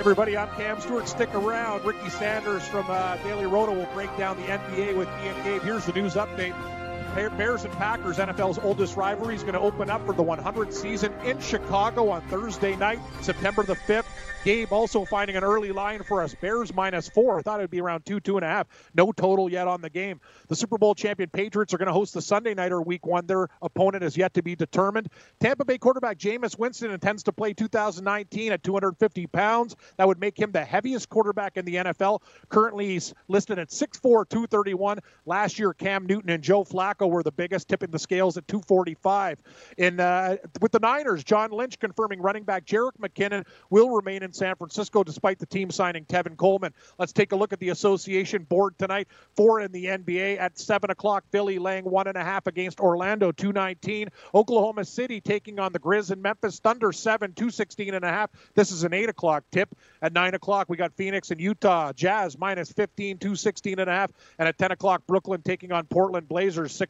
everybody, I'm Cam Stewart. Stick around. Ricky Sanders from uh, Daily Roto will break down the NBA with me and Gabe. Here's the news update. Bears and Packers, NFL's oldest rivalry, is going to open up for the 100th season in Chicago on Thursday night, September the 5th. Gabe also finding an early line for us. Bears minus four. I thought it would be around two, two and a half. No total yet on the game. The Super Bowl champion Patriots are going to host the Sunday nighter week one. Their opponent is yet to be determined. Tampa Bay quarterback Jameis Winston intends to play 2019 at 250 pounds. That would make him the heaviest quarterback in the NFL. Currently, he's listed at 6'4, 231. Last year, Cam Newton and Joe Flacco were the biggest, tipping the scales at 245. In uh, with the Niners, John Lynch confirming running back Jerick McKinnon will remain in in San Francisco, despite the team signing Tevin Coleman. Let's take a look at the association board tonight. Four in the NBA at 7 o'clock. Philly laying one and a half against Orlando, 219. Oklahoma City taking on the Grizz and Memphis Thunder, 7, 216 and a half. This is an 8 o'clock tip. At 9 o'clock, we got Phoenix and Utah. Jazz minus 15, 216 and a half. And at 10 o'clock, Brooklyn taking on Portland Blazers, 6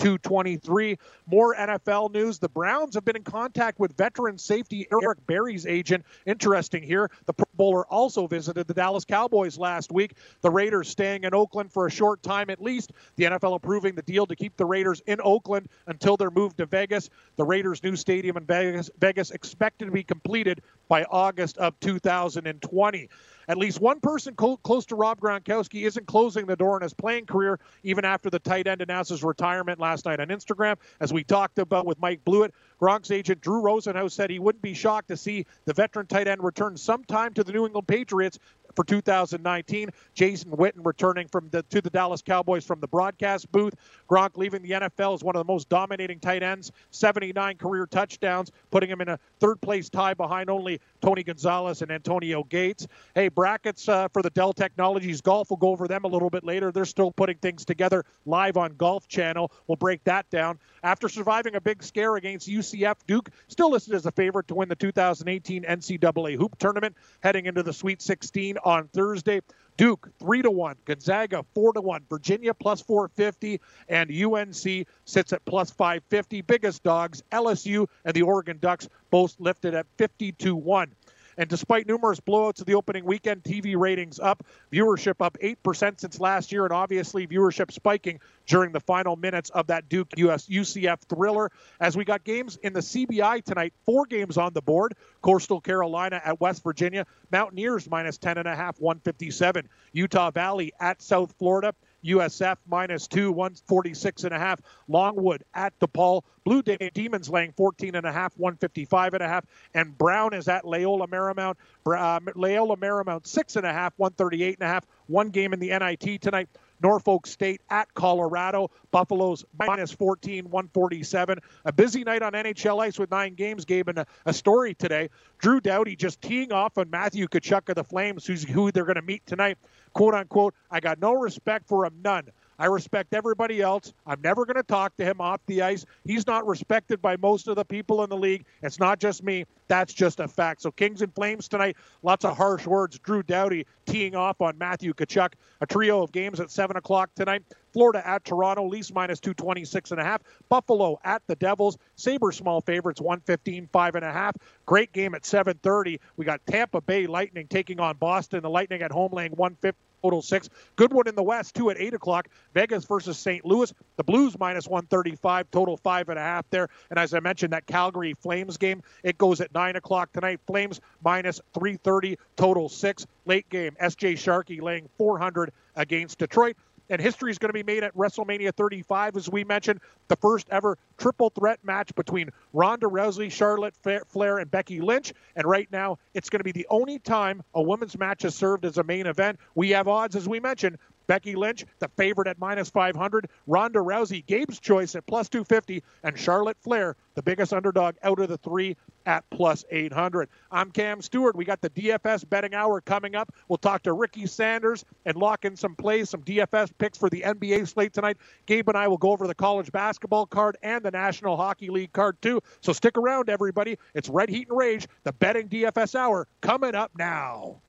223. More NFL news. The Browns have been in contact with veteran safety Eric Berry's agent. Interesting here. The Pro Bowler also visited the Dallas Cowboys last week. The Raiders staying in Oakland for a short time at least. The NFL approving the deal to keep the Raiders in Oakland until they're moved to Vegas. The Raiders' new stadium in Vegas, Vegas expected to be completed by August of 2020. At least one person co- close to Rob Gronkowski isn't closing the door in his playing career, even after the tight end announced his retirement last night on Instagram. As we talked about with Mike Blewett, Gronk's agent Drew Rosenhaus said he wouldn't be shocked to see the veteran tight end return sometime to the New England Patriots for 2019. Jason Witten returning from the to the Dallas Cowboys from the broadcast booth. Gronk leaving the NFL as one of the most dominating tight ends, 79 career touchdowns, putting him in a third place tie behind only Tony Gonzalez and Antonio Gates. Hey, brackets uh, for the Dell Technologies Golf. We'll go over them a little bit later. They're still putting things together live on Golf Channel. We'll break that down. After surviving a big scare against UCF, Duke still listed as a favorite to win the 2018 NCAA Hoop Tournament, heading into the Sweet 16 on Thursday. Duke three to one, Gonzaga four to one, Virginia plus 450, and UNC sits at plus 550. Biggest dogs, LSU and the Oregon Ducks both lifted at 50 to one. And despite numerous blowouts of the opening weekend, TV ratings up, viewership up 8% since last year, and obviously viewership spiking during the final minutes of that Duke US UCF thriller. As we got games in the CBI tonight, four games on the board. Coastal Carolina at West Virginia, Mountaineers minus 10.5, 157. Utah Valley at South Florida. USF minus two, 146 and a half. Longwood at DePaul. Blue Demons laying 14 and a half, 155 and a half. And Brown is at Loyola Marymount. Uh, Loyola Marymount six and a half, 138 and a half. One game in the NIT tonight. Norfolk State at Colorado. Buffalo's minus 14, 147. A busy night on NHL ice with nine games. Gabe and a, a story today. Drew Doughty just teeing off on Matthew Tkachuk of the Flames, who's who they're going to meet tonight quote unquote, I got no respect for him, none. I respect everybody else. I'm never going to talk to him off the ice. He's not respected by most of the people in the league. It's not just me. That's just a fact. So Kings and Flames tonight, lots of harsh words. Drew Doughty teeing off on Matthew Tkachuk. A trio of games at 7 o'clock tonight. Florida at Toronto, Leafs minus 226 and a half. Buffalo at the Devils. Sabres small favorites, 115, five and a half. Great game at 7:30. We got Tampa Bay Lightning taking on Boston. The Lightning at home laying 150 total six. Good one in the West, two at eight o'clock. Vegas versus St. Louis. The Blues minus 135, total five and a half there. And as I mentioned, that Calgary Flames game, it goes at nine o'clock tonight. Flames minus 330, total six. Late game, SJ Sharkie laying 400 against Detroit and history is going to be made at WrestleMania 35, as we mentioned, the first ever triple threat match between Ronda Rousey, Charlotte Flair, and Becky Lynch. And right now, it's going to be the only time a women's match has served as a main event. We have odds, as we mentioned, Becky Lynch, the favorite at minus 500. Ronda Rousey, Gabe's choice at plus 250. And Charlotte Flair, the biggest underdog out of the three at plus 800. I'm Cam Stewart. We got the DFS betting hour coming up. We'll talk to Ricky Sanders and lock in some plays, some DFS picks for the NBA slate tonight. Gabe and I will go over the college basketball card and the National Hockey League card too. So stick around, everybody. It's Red Heat and Rage, the betting DFS hour coming up now.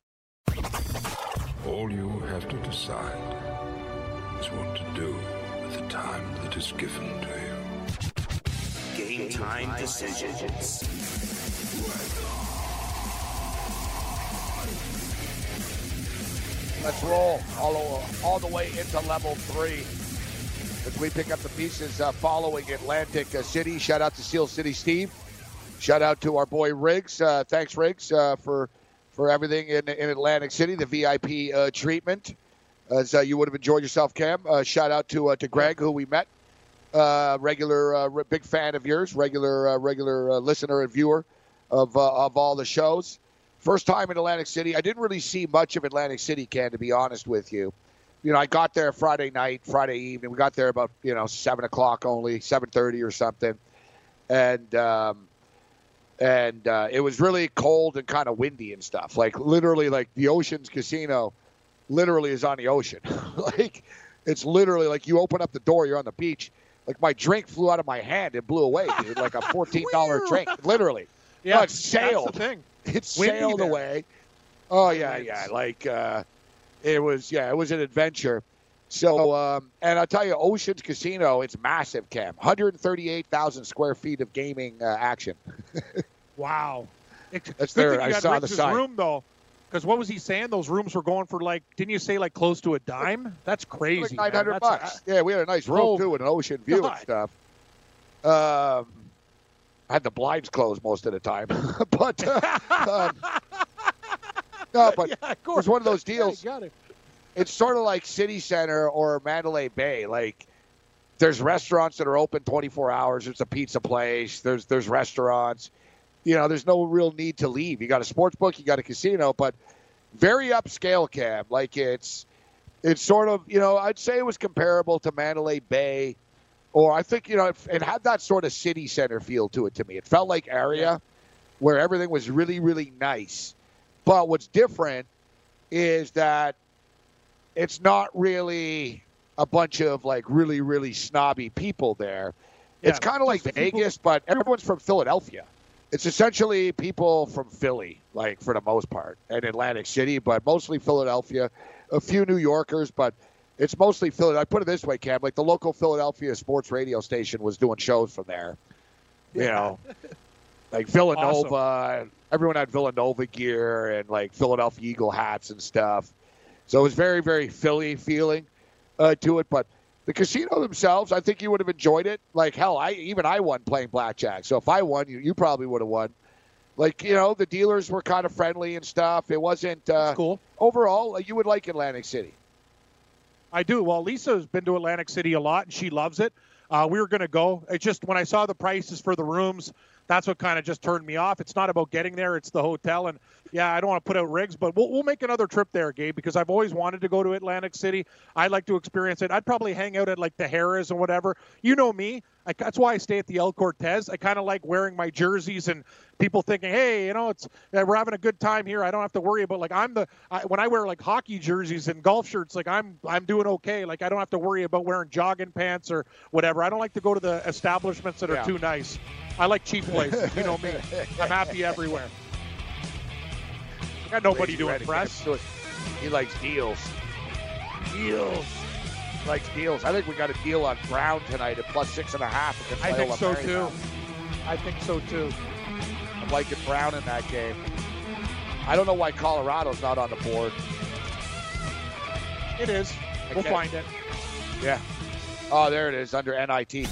All you have to decide is what to do with the time that is given to you. Game time decisions. Let's roll all, all the way into level three as we pick up the pieces uh, following Atlantic uh, City. Shout out to Seal City Steve. Shout out to our boy Riggs. Uh, thanks, Riggs, uh, for for everything in, in Atlantic City, the VIP uh, treatment. As uh, you would have enjoyed yourself, Cam. Uh, shout out to uh, to Greg, who we met. Uh, regular, big fan of yours. Regular, regular listener and viewer of of all the shows. First time in Atlantic City. I didn't really see much of Atlantic City, Cam, to be honest with you. You know, I got there Friday night, Friday evening. We got there about you know seven o'clock only, seven thirty or something, and um, and uh, it was really cold and kind of windy and stuff. Like literally, like the Oceans Casino, literally is on the ocean. like it's literally like you open up the door, you're on the beach. Like my drink flew out of my hand and blew away, dude. Like a fourteen dollar drink, literally. Yeah, no, it sailed. That's the thing. It sailed away. Oh yeah, yeah. Like uh, it was, yeah, it was an adventure. So, um, and I'll tell you, Oceans Casino, it's massive, Cam. 138,000 square feet of gaming uh, action. Wow. That's there. I saw the sign. room, though. Because what was he saying? Those rooms were going for like, didn't you say like close to a dime? That's crazy. Like 900 bucks. yeah, we had a nice room, too, with an ocean view God. and stuff. Um, I had the blinds closed most of the time. but, uh, um, no, but yeah, it was one of those deals. Yeah, it. It's sort of like City Center or Mandalay Bay. Like, there's restaurants that are open 24 hours. There's a pizza place. There's there's restaurants. You know, there's no real need to leave. You got a sports book, you got a casino, but very upscale cab. Like it's it's sort of you know I'd say it was comparable to Mandalay Bay, or I think you know it, it had that sort of city center feel to it to me. It felt like area where everything was really really nice but what's different is that it's not really a bunch of like really, really snobby people there. Yeah, it's kind of like Vegas, people. but everyone's from Philadelphia. It's essentially people from Philly, like for the most part, and Atlantic City, but mostly Philadelphia. A few New Yorkers, but it's mostly Philly. I put it this way, Cam. Like the local Philadelphia sports radio station was doing shows from there. You yeah. know, like Villanova. Awesome. Everyone had Villanova gear and like Philadelphia Eagle hats and stuff. So it was very, very Philly feeling uh, to it. But the casino themselves, I think you would have enjoyed it. Like hell, I even I won playing blackjack. So if I won, you you probably would have won. Like you know, the dealers were kind of friendly and stuff. It wasn't uh, cool. Overall, you would like Atlantic City. I do. Well, Lisa's been to Atlantic City a lot, and she loves it. Uh, we were going to go. It's just when I saw the prices for the rooms, that's what kind of just turned me off. It's not about getting there; it's the hotel. And yeah, I don't want to put out Riggs, but we'll, we'll make another trip there, Gabe, because I've always wanted to go to Atlantic City. I'd like to experience it. I'd probably hang out at like the Harrah's or whatever. You know me. I, that's why I stay at the El Cortez. I kind of like wearing my jerseys and people thinking, hey, you know, it's we're having a good time here. I don't have to worry about like I'm the I, when I wear like hockey jerseys and golf shirts, like I'm I'm doing okay. Like I don't have to worry about wearing jogging pants or whatever. I don't like to go to the establishments that are yeah. too nice. I like cheap places. you know me. I'm happy everywhere. I got nobody to impress. He likes deals. Deals. He likes deals. I think we got a deal on Brown tonight at plus six and a half against I think so too. I think so too. I'm liking Brown in that game. I don't know why Colorado's not on the board. It is. We'll find it. Yeah. Oh, there it is under NIT.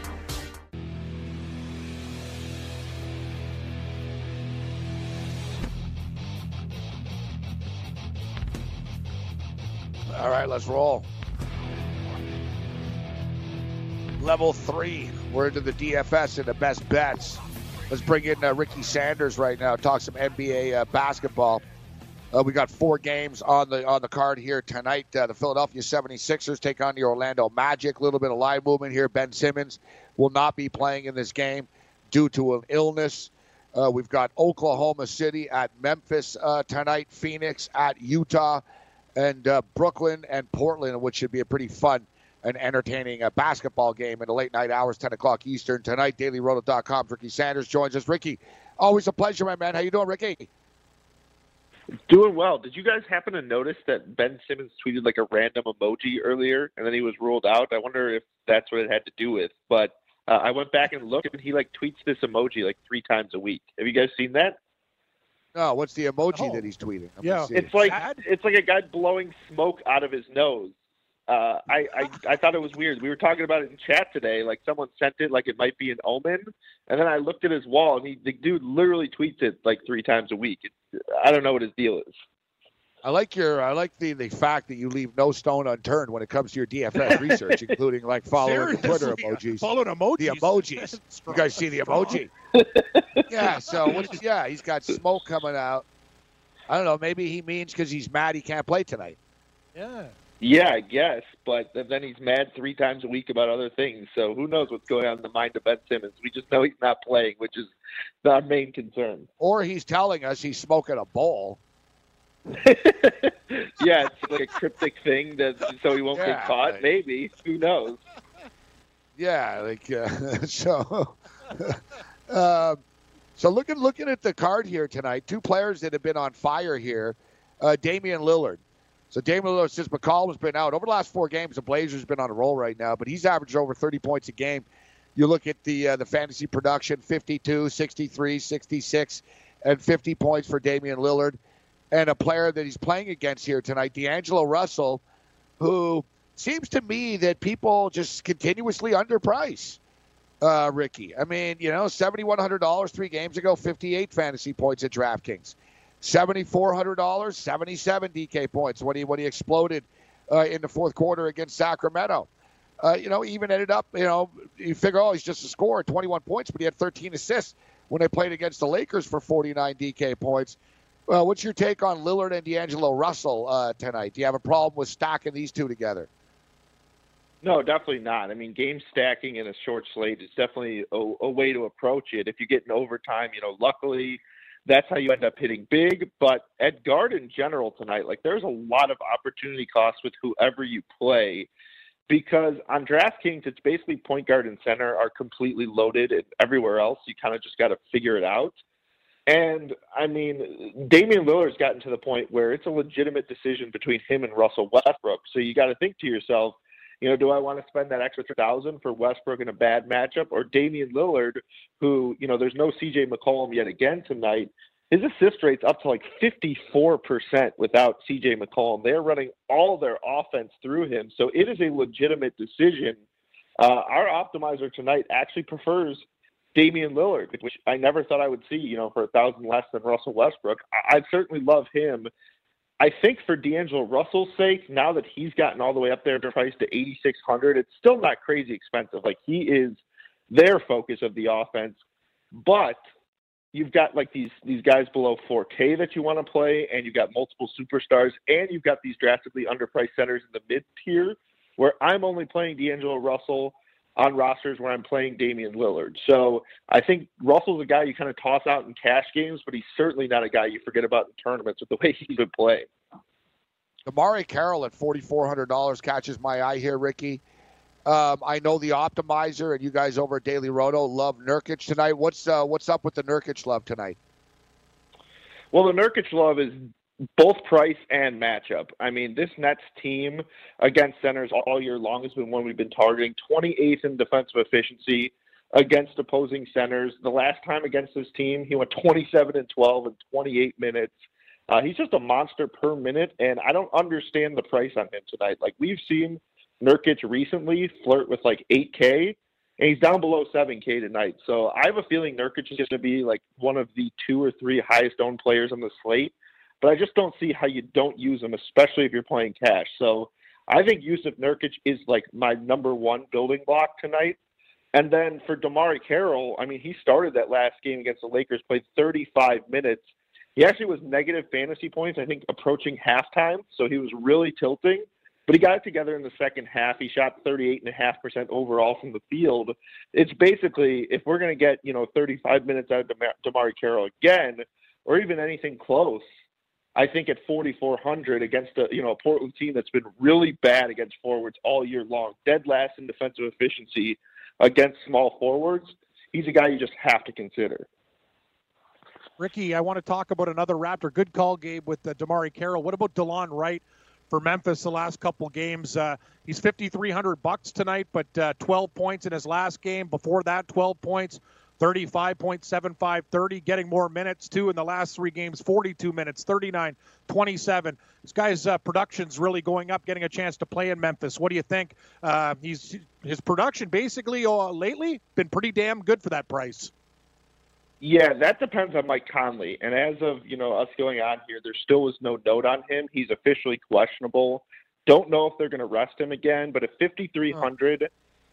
All right, let's roll. Level three. We're into the DFS and the best bets. Let's bring in uh, Ricky Sanders right now. Talk some NBA uh, basketball. Uh, we got four games on the on the card here tonight. Uh, the Philadelphia 76ers take on the Orlando Magic. A little bit of live movement here. Ben Simmons will not be playing in this game due to an illness. Uh, we've got Oklahoma City at Memphis uh, tonight. Phoenix at Utah and uh, Brooklyn and Portland, which should be a pretty fun and entertaining uh, basketball game in the late night hours, 10 o'clock Eastern tonight. DailyRoto.com. Ricky Sanders joins us. Ricky, always a pleasure, my man. How you doing, Ricky? Doing well. Did you guys happen to notice that Ben Simmons tweeted like a random emoji earlier, and then he was ruled out? I wonder if that's what it had to do with. But uh, I went back and looked, and he like tweets this emoji like three times a week. Have you guys seen that? No. What's the emoji Oh. that he's tweeting? I'm Yeah. It's like Sad? it's like a guy blowing smoke out of his nose. Uh, I, I I thought it was weird. We were talking about it in chat today. Like someone sent it, like it might be an omen, and then I looked at his wall, and he the dude literally tweets it like three times a week. It, I don't know what his deal is. I like your I like the the fact that you leave no stone unturned when it comes to your DFS research, including like following the Twitter emojis. Following emojis. The emojis. You guys see the emoji? Yeah. So what's, yeah, he's got smoke coming out. I don't know. Maybe he means because he's mad he can't play tonight. Yeah. Yeah, I guess, but then he's mad three times a week about other things. So who knows what's going on in the mind of Ben Simmons? We just know he's not playing, which is our main concern. Or he's telling us he's smoking a bowl. yeah, it's like a cryptic thing that so he won't Yeah, get caught. right. Maybe who knows? Yeah, like uh, so. Um, so looking looking at the card here tonight, two players that have been on fire here, uh, Damian Lillard. So Damian Lillard, since McCollum's been out over the last four games, the Blazers been on a roll right now, but he's averaged over 30 points a game. You look at the uh, the fantasy production, 52, 63, 66, and 50 points for Damian Lillard. And a player that he's playing against here tonight, D'Angelo Russell, who seems to me that people just continuously underprice uh, Ricky. I mean, you know, seventy one hundred dollars three games ago, fifty eight fantasy points at DraftKings, seventy four hundred dollars, seventy seven DK points when he when he exploded uh, in the fourth quarter against Sacramento. Uh, you know, even ended up, you know, you figure, oh, he's just a scorer, 21 points, but he had 13 assists when they played against the Lakers for 49 DK points. Well, what's your take on Lillard and D'Angelo Russell uh, tonight? Do you have a problem with stacking these two together? No, definitely not. I mean, game stacking in a short slate is definitely a, a way to approach it. If you get in overtime, you know, luckily that's how you end up hitting big. But at guard in general tonight, like there's a lot of opportunity costs with whoever you play because on DraftKings, it's basically point guard and center are completely loaded, and everywhere else, you kind of just got to figure it out. And I mean, Damian Lillard's gotten to the point where it's a legitimate decision between him and Russell Westbrook. So you got to think to yourself, you know, do I want to spend that extra thousand for Westbrook in a bad matchup or Damian Lillard, who, you know, there's no CJ McCollum yet again tonight. His assist rate's up to like 54% without CJ McCollum. They're running all their offense through him. So it is a legitimate decision. Uh, our optimizer tonight actually prefers Damian Lillard, which I never thought I would see, you know, for a thousand less than Russell Westbrook. I, I certainly love him. I think for D'Angelo Russell's sake, now that he's gotten all the way up there to price to 8,600, it's still not crazy expensive. Like he is their focus of the offense, but you've got like these these guys below 4K that you want to play, and you've got multiple superstars, and you've got these drastically underpriced centers in the mid tier, where I'm only playing D'Angelo Russell on rosters where I'm playing Damian Lillard. So I think Russell's a guy you kind of toss out in cash games, but he's certainly not a guy you forget about in tournaments with the way he's been playing. Amari Carroll at forty four hundred dollars catches my eye here, Ricky. Um, I know the optimizer and you guys over at Daily Roto love Nurkic tonight. What's uh, what's up with the Nurkic love tonight? Well, the Nurkic love is both price and matchup. I mean, this Nets team against centers all year long has been one we've been targeting. 28th in defensive efficiency against opposing centers. The last time against this team, he went 27 and 12 in 28 minutes. Uh, he's just a monster per minute, and I don't understand the price on him tonight. Like we've seen Nurkic recently flirt with like 8K, and he's down below 7K tonight. So I have a feeling Nurkic is going to be like one of the two or three highest owned players on the slate. But I just don't see how you don't use him, especially if you're playing cash. So I think Jusuf Nurkic is like my number one building block tonight. And then for DeMarre Carroll, I mean, he started that last game against the Lakers, played 35 minutes. He actually was negative fantasy points, I think, approaching halftime. So he was really tilting. But he got it together in the second half. He shot 38.5% overall from the field. It's basically, if we're going to get, you know, 35 minutes out of DeMarre Carroll again, or even anything close, I think at 4,400 against a you know a Portland team that's been really bad against forwards all year long, dead last in defensive efficiency against small forwards, he's a guy you just have to consider. Ricky, I want to talk about another Raptor. Good call, Gabe, with uh, DeMarre Carroll. What about Delon Wright for Memphis the last couple games? Uh, he's 5,300 bucks tonight, but uh, 12 points in his last game. Before that, 12 points. 35.75, 30, getting more minutes too in the last three games, 42 minutes, 39, 27. This guy's uh, production's really going up, getting a chance to play in Memphis. What do you think? Uh, he's his production basically uh, lately been pretty damn good for that price. Yeah, that depends on Mike Conley. And as of you know us going on here, there still was no note on him. He's officially questionable. Don't know if they're going to rest him again. But at 5,300.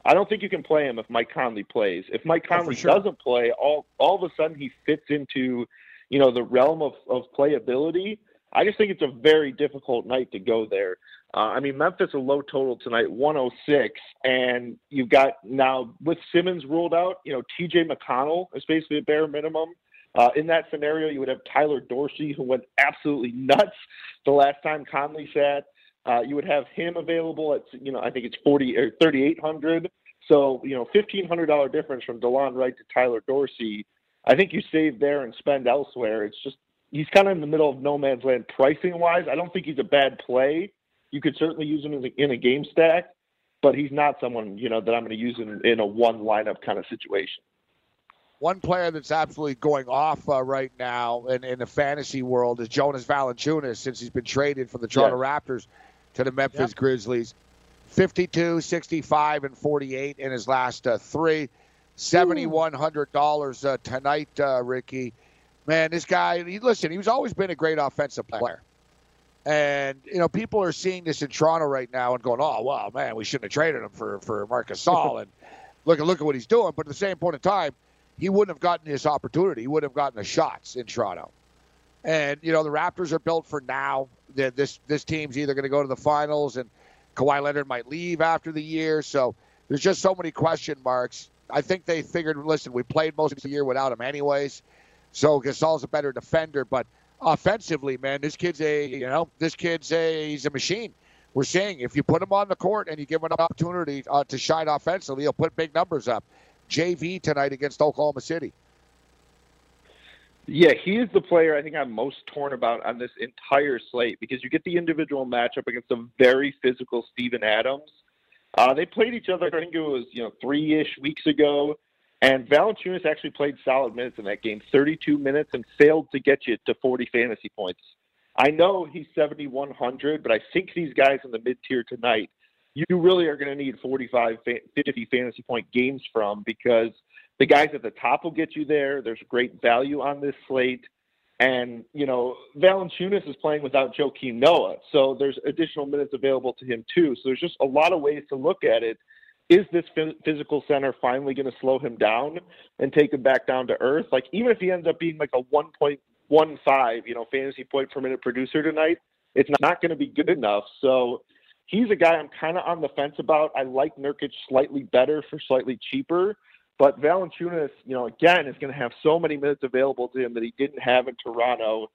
I don't think you can play him if Mike Conley plays. If Mike oh, Conley oh, sure. doesn't play, all all of a sudden he fits into, you know, the realm of, of playability. I just think it's a very difficult night to go there. Uh, I mean, Memphis a low total tonight, 106, and you've got now with Simmons ruled out, you know, T.J. McConnell is basically a bare minimum. Uh, in that scenario, you would have Tyler Dorsey, who went absolutely nuts the last time Conley sat. Uh, you would have him available at, you know, I think it's 40 or 3,800. So, you know, $1,500 difference from Delon Wright to Tyler Dorsey. I think you save there and spend elsewhere. It's just, he's kind of in the middle of no man's land pricing wise. I don't think he's a bad play. You could certainly use him in a, in a game stack, but he's not someone, you know, that I'm going to use in, in a one lineup kind of situation. One player that's absolutely going off uh, right now in, in the fantasy world is Jonas Valanciunas since he's been traded from the Toronto yes. Raptors to the Memphis yep. Grizzlies. 52, 65, and 48 in his last uh, three. $7,100 uh, tonight, uh, Ricky. Man, this guy, he, listen, he's always been a great offensive player. And, you know, people are seeing this in Toronto right now and going, oh, wow, man, we shouldn't have traded him for, for Marcus Gasol. and look, look at what he's doing. But at the same point in time, he wouldn't have gotten this opportunity. He wouldn't have gotten the shots in Toronto. And, you know, the Raptors are built for now this this team's either going to go to the finals and Kawhi Leonard might leave after the year. So there's just so many question marks. I think they figured, listen, we played most of the year without him anyways. So Gasol's a better defender, but offensively, man, this kid's a you know this kid's a he's a machine. We're saying if you put him on the court and you give him an opportunity uh, to shine offensively, he'll put big numbers up. JV tonight against Oklahoma City. Yeah, he is the player I think I'm most torn about on this entire slate because you get the individual matchup against a very physical Steven Adams. Uh, they played each other, I think it was, you know, three ish weeks ago. And Valanciunas actually played solid minutes in that game, 32 minutes, and failed to get you to 40 fantasy points. I know he's 7,100, but I think these guys in the mid tier tonight, you really are going to need 45, 50 fantasy point games from because – the guys at the top will get you there. There's great value on this slate. And, you know, Valanciunas is playing without Joakim Noah. So there's additional minutes available to him, too. So there's just a lot of ways to look at it. Is this physical center finally going to slow him down and take him back down to earth? Like, even if he ends up being like a 1.15, you know, fantasy point per minute producer tonight, it's not going to be good enough. So he's a guy I'm kind of on the fence about. I like Nurkic slightly better for slightly cheaper. But Valanciunas, you know, again, is going to have so many minutes available to him that he didn't have in Toronto.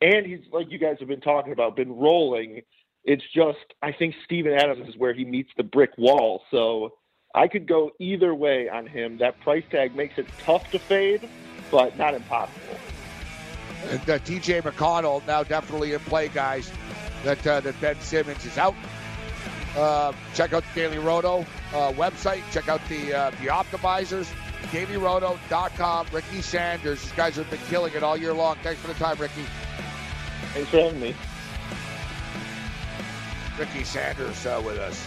And he's, like you guys have been talking about, been rolling. It's just, I think Steven Adams is where he meets the brick wall. So I could go either way on him. That price tag makes it tough to fade, but not impossible. And uh, TJ McConnell now definitely in play, guys. That uh, that Ben Simmons is out. Uh, check out the Daily Roto uh, website. Check out the uh, the optimizers, dailyroto.com. Ricky Sanders. These guys have been killing it all year long. Thanks for the time, Ricky. Thanks for having me. Ricky Sanders uh, with us.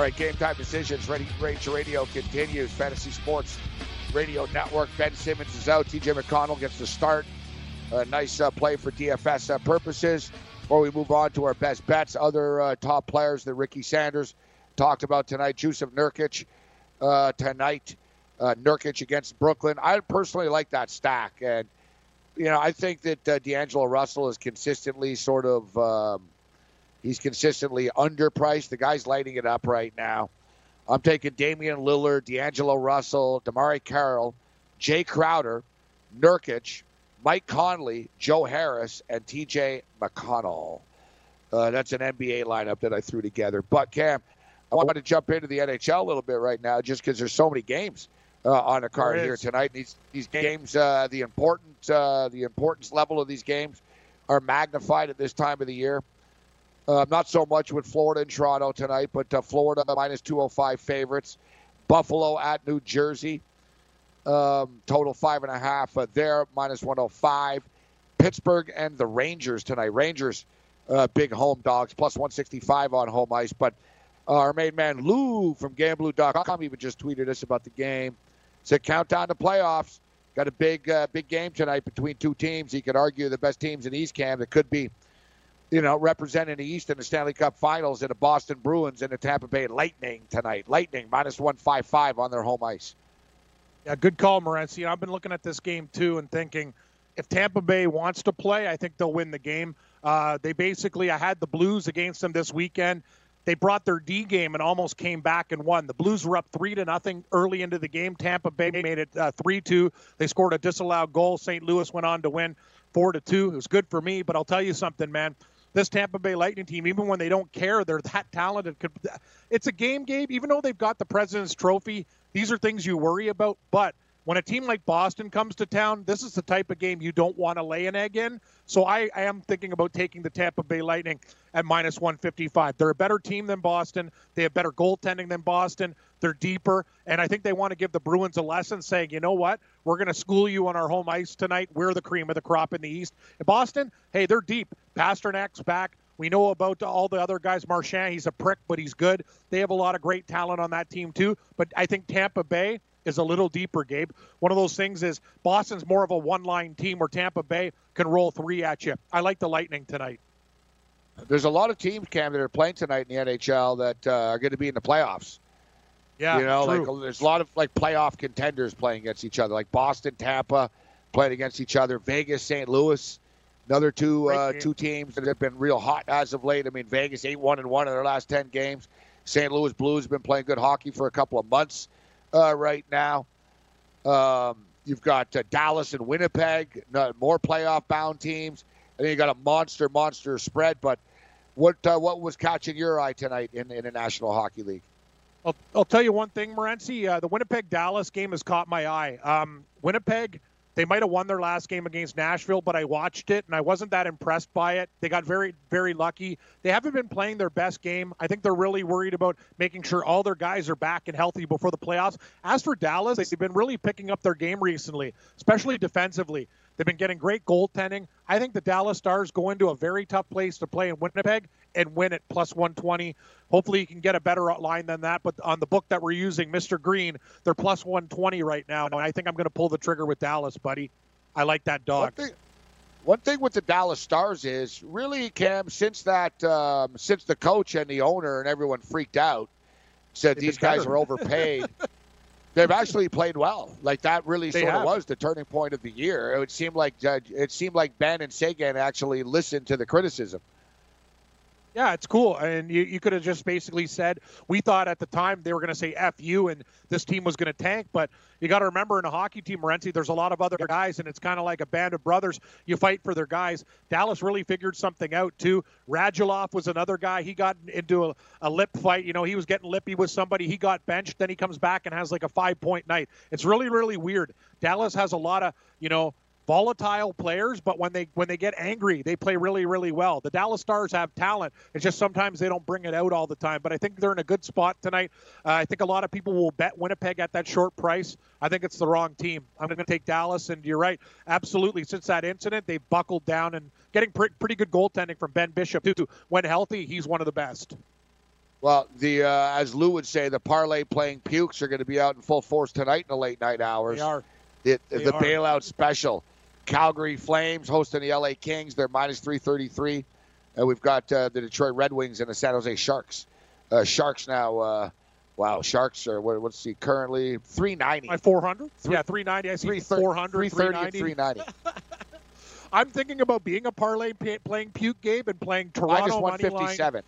All right, game time decisions. Ready, Ranger Radio continues. Fantasy Sports Radio Network. Ben Simmons is out. TJ McConnell gets the start. A nice uh, play for DFS uh, purposes. Before we move on to our best bets, other uh, top players that Ricky Sanders talked about tonight. Jusuf Nurkic uh, tonight. Uh, Nurkic against Brooklyn. I personally like that stack, and you know I think that uh, D'Angelo Russell is consistently sort of um, he's consistently underpriced. The guy's lighting it up right now. I'm taking Damian Lillard, D'Angelo Russell, DeMarre Carroll, Jay Crowder, Nurkic, Mike Conley, Joe Harris, and TJ McConnell. Uh, that's an NBA lineup that I threw together. But Cam, I wanted to jump into the NHL a little bit right now, just because there's so many games uh, on the card here tonight. These these games, uh, the important uh, the importance level of these games are magnified at this time of the year. Uh, not so much with Florida and Toronto tonight, but uh, Florida minus 205 favorites. Buffalo at New Jersey. Um, total five and a half uh, there, minus 105. Pittsburgh and the Rangers tonight. Rangers, uh, big home dogs, plus 165 on home ice. But our main man Lou from Gamblu.com even just tweeted us about the game. Said countdown to playoffs. Got a big, uh, big game tonight between two teams. He could argue the best teams in East Cam. That could be, you know, representing the East in the Stanley Cup Finals in the Boston Bruins and the Tampa Bay Lightning tonight. Lightning minus 155 on their home ice. Yeah, good call, Morency. I've been looking at this game too and thinking if Tampa Bay wants to play, I think they'll win the game. Uh, they basically, I had the Blues against them this weekend. They brought their D game and almost came back and won. The Blues were up three to nothing early into the game. Tampa Bay made it uh, three two. They scored a disallowed goal. St. Louis went on to win four to two. It was good for me, but I'll tell you something, man. This Tampa Bay Lightning team, even when they don't care, they're that talented. It's a game, Gabe. Even though they've got the President's Trophy, these are things you worry about. But when a team like Boston comes to town, this is the type of game you don't want to lay an egg in. So I, I, am thinking about taking the Tampa Bay Lightning at minus 155. They're a better team than Boston. They have better goaltending than Boston. They're deeper. And I think they want to give the Bruins a lesson saying, you know what? We're going to school you on our home ice tonight. We're the cream of the crop in the East. In Boston, hey, they're deep. Pastrnak's back. We know about all the other guys. Marchand, he's a prick, but he's good. They have a lot of great talent on that team, too. But I think Tampa Bay is a little deeper, Gabe. One of those things is Boston's more of a one line team where Tampa Bay can roll three at you. I like the Lightning tonight. There's a lot of teams, Cam, that are playing tonight in the NHL that uh, are going to be in the playoffs. Yeah, you know, true. like there's a lot of like playoff contenders playing against each other, like Boston, Tampa playing against each other, Vegas, St. Louis, another two uh, two teams that have been real hot as of late. I mean, Vegas eight one and one in their last ten games. St. Louis Blues have been playing good hockey for a couple of months uh, right now. Um, you've got uh, Dallas and Winnipeg, more playoff bound teams, and then you got a monster, monster spread. But what uh, what was catching your eye tonight in, in the National Hockey League? I'll, I'll tell you one thing, Morency. Uh, the Winnipeg Dallas game has caught my eye. Um, Winnipeg they might have won their last game against Nashville, but I watched it and I wasn't that impressed by it. They got very, very lucky. They haven't been playing their best game. I think they're really worried about making sure all their guys are back and healthy before the playoffs. As for Dallas, they've been really picking up their game recently, especially defensively. They've been getting great goaltending. I think the Dallas Stars go into a very tough place to play in Winnipeg and win at plus 120. Hopefully, you can get a better line than that. But on the book that we're using, Mr. Green, they're plus 120 right now. And I think I'm going to pull the trigger with Dallas, buddy. I like that dog. One thing, one thing with the Dallas Stars is really, Cam, since that, um, since the coach and the owner and everyone freaked out, said these guys are overpaid. they've actually played well. Like that really they sort have. of was the turning point of the year. It seemed like uh, it seemed like Benn and Seguin actually listened to the criticism. Yeah, it's cool. And you, you could have just basically said, we thought at the time they were going to say F you and this team was going to tank. But you got to remember in a hockey team, Morency, there's a lot of other guys, and it's kind of like a band of brothers. You fight for their guys. Dallas really figured something out, too. Radulov was another guy. He got into a, a lip fight. You know, he was getting lippy with somebody. He got benched. Then he comes back and has like a five point night. It's really, really weird. Dallas has a lot of, you know, volatile players, but when they when they get angry, they play really really well. The Dallas Stars have talent. It's just sometimes they don't bring it out all the time. But I think they're in a good spot tonight. Uh, I think a lot of people will bet Winnipeg at that short price. I think it's the wrong team. I'm going to take Dallas, and you're right, absolutely. Since that incident, they've buckled down and getting pre- pretty good goaltending from Ben Bishop too. When healthy, he's one of the best. Well, the uh, as Lou would say, the parlay playing pukes are going to be out in full force tonight in the late night hours. They are. It, They the are. bailout special. Calgary Flames hosting the LA Kings. They're minus 333. And we've got uh, the Detroit Red Wings and the San Jose Sharks. Uh, Sharks now, uh, wow, Sharks are, what, what's he currently? 390. My 400? Three- yeah, 390. I see 330, 400, 330 390. and 390. I'm thinking about being a parlay pa- playing puke game and playing Toronto line. 157.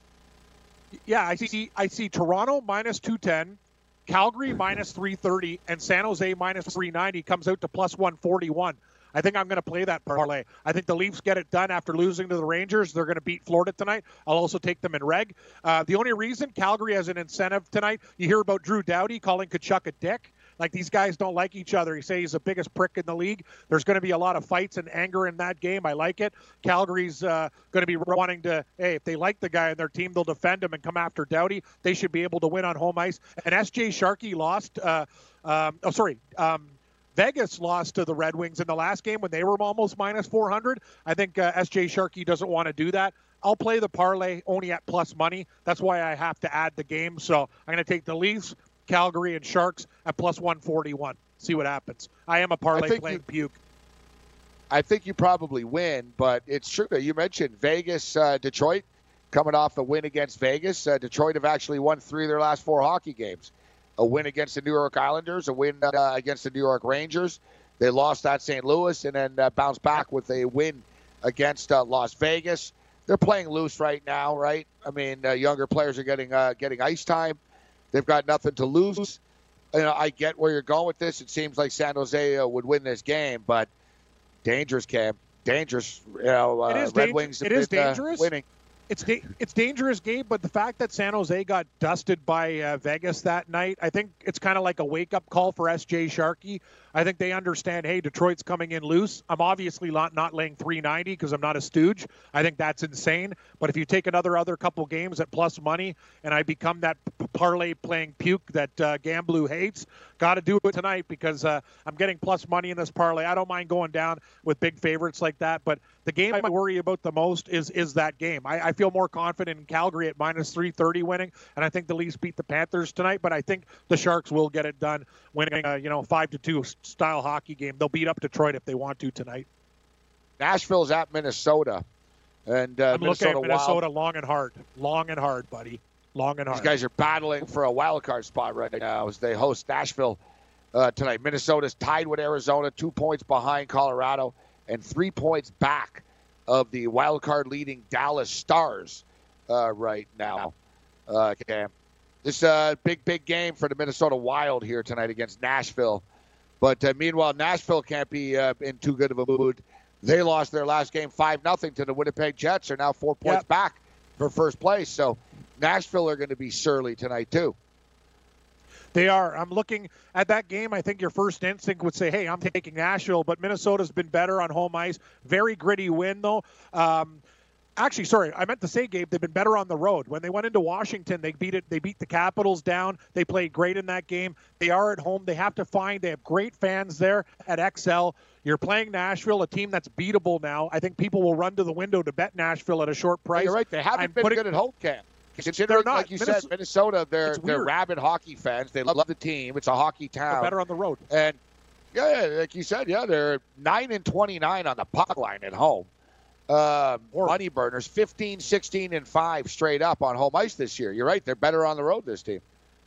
Yeah, I see. I see Toronto minus 210, Calgary minus 330, and San Jose minus 390 comes out to plus 141. I think I'm going to play that parlay. I think the Leafs get it done after losing to the Rangers. They're going to beat Florida tonight. I'll also take them in reg. Uh, the only reason Calgary has an incentive tonight, you hear about Drew Doughty calling Tkachuk a dick. Like these guys don't like each other. He says he's the biggest prick in the league. There's going to be a lot of fights and anger in that game. I like it. Calgary's uh, going to be wanting to, hey, if they like the guy in their team, they'll defend him and come after Doughty. They should be able to win on home ice. And SJ Sharkie lost. Uh, um, oh, sorry. Um, Vegas lost to the Red Wings in the last game when they were almost minus 400. I think uh, SJ Sharkie doesn't want to do that. I'll play the parlay only at plus money. That's why I have to add the game. So I'm going to take the Leafs, Calgary, and Sharks at plus 141. See what happens. I am a parlay playing you- puke. I think you probably win, but it's true. That you mentioned Vegas, uh, Detroit coming off a win against Vegas. Uh, Detroit have actually won three of their last four hockey games. A win against the New York Islanders, a win uh, against the New York Rangers. They lost at St. Louis and then uh, bounced back with a win against uh, Las Vegas. They're playing loose right now, right? I mean, uh, younger players are getting uh, getting ice time. They've got nothing to lose. You know, I get where you're going with this. It seems like San Jose uh, would win this game, but dangerous, Cam. Dangerous. You know, uh, It is Red Wings. have it is been, uh, dangerous. winning. It's da- it's dangerous game, but the fact that San Jose got dusted by uh, Vegas that night, I think it's kind of like a wake up call for SJ Sharkie. I think they understand, hey, Detroit's coming in loose. I'm obviously not not laying 390 because I'm not a stooge. I think that's insane. But if you take another other couple games at plus money, and I become that parlay playing puke that uh, Gamblu hates, got to do it tonight because uh, I'm getting plus money in this parlay. I don't mind going down with big favorites like that, but the game I worry about the most is is that game. I, I feel more confident in Calgary at minus 330 winning, and I think the Leafs beat the Panthers tonight. But I think the Sharks will get it done, winning a you know five to two style hockey game. They'll beat up Detroit if they want to tonight. Nashville's at Minnesota, and uh, I'm Minnesota, looking at Minnesota Wild. long and hard, long and hard, buddy, long and hard. These guys are battling for a wild card spot right now as they host Nashville uh, tonight. Minnesota's tied with Arizona, two points behind Colorado, and three points back of the wild card leading Dallas Stars uh, right now. Uh, Cam. This uh, big, big game for the Minnesota Wild here tonight against Nashville. But uh, meanwhile, Nashville can't be uh, in too good of a mood. They lost their last game five nothing to the Winnipeg Jets. Are now four points Yep. back for first place. So Nashville are going to be surly tonight too. They are. I'm looking at that game. I think your first instinct would say, "Hey, I'm taking Nashville," but Minnesota's been better on home ice. Very gritty win, though. Um, actually, sorry, I meant to say, Gabe, they've been better on the road. When they went into Washington, they beat it. They beat the Capitals down. They played great in that game. They are at home. They have to find. They have great fans there at Xcel. You're playing Nashville, a team that's beatable now. I think people will run to the window to bet Nashville at a short price. You're right. They haven't I'm been putting- good at home, Cam. Considering, not. like you Minnes- said, Minnesota, they're they're rabid hockey fans. They love the team. It's a hockey They're town. better on the road. And yeah, yeah, like you said, yeah, they're nine and twenty nine on the puck line at home. Um, money burners, 15, 16, and five straight up on home ice this year. You're right; they're better on the road. This team.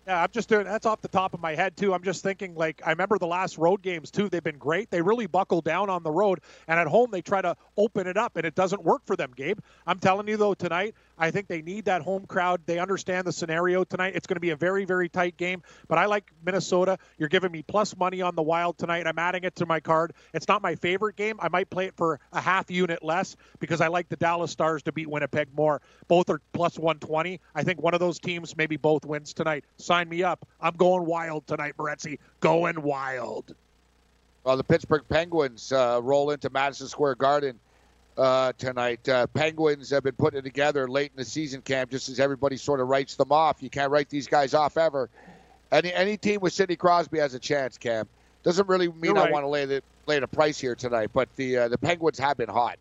Yeah, I'm just doing that's off the top of my head too. I'm just thinking like I remember the last road games too. They've been great. They really buckle down on the road, and at home they try to open it up, and it doesn't work for them. Gabe, I'm telling you though, tonight I think they need that home crowd. They understand the scenario tonight. It's going to be a very very tight game, but I like Minnesota. You're giving me plus money on the Wild tonight. I'm adding it to my card. It's not my favorite game. I might play it for a half unit less because I like the Dallas Stars to beat Winnipeg more. Both are plus 120. I think one of those teams, maybe both wins tonight. Sign me up. I'm going wild tonight, Morency. Going wild. Well, the Pittsburgh Penguins uh, roll into Madison Square Garden uh, tonight. Uh, Penguins have been putting it together late in the season camp, just as everybody sort of writes them off. You can't write these guys off ever. Any any team with Sidney Crosby has a chance, Cam. Doesn't really mean You're I want to lay the lay the price here tonight, but the uh, the Penguins have been hot.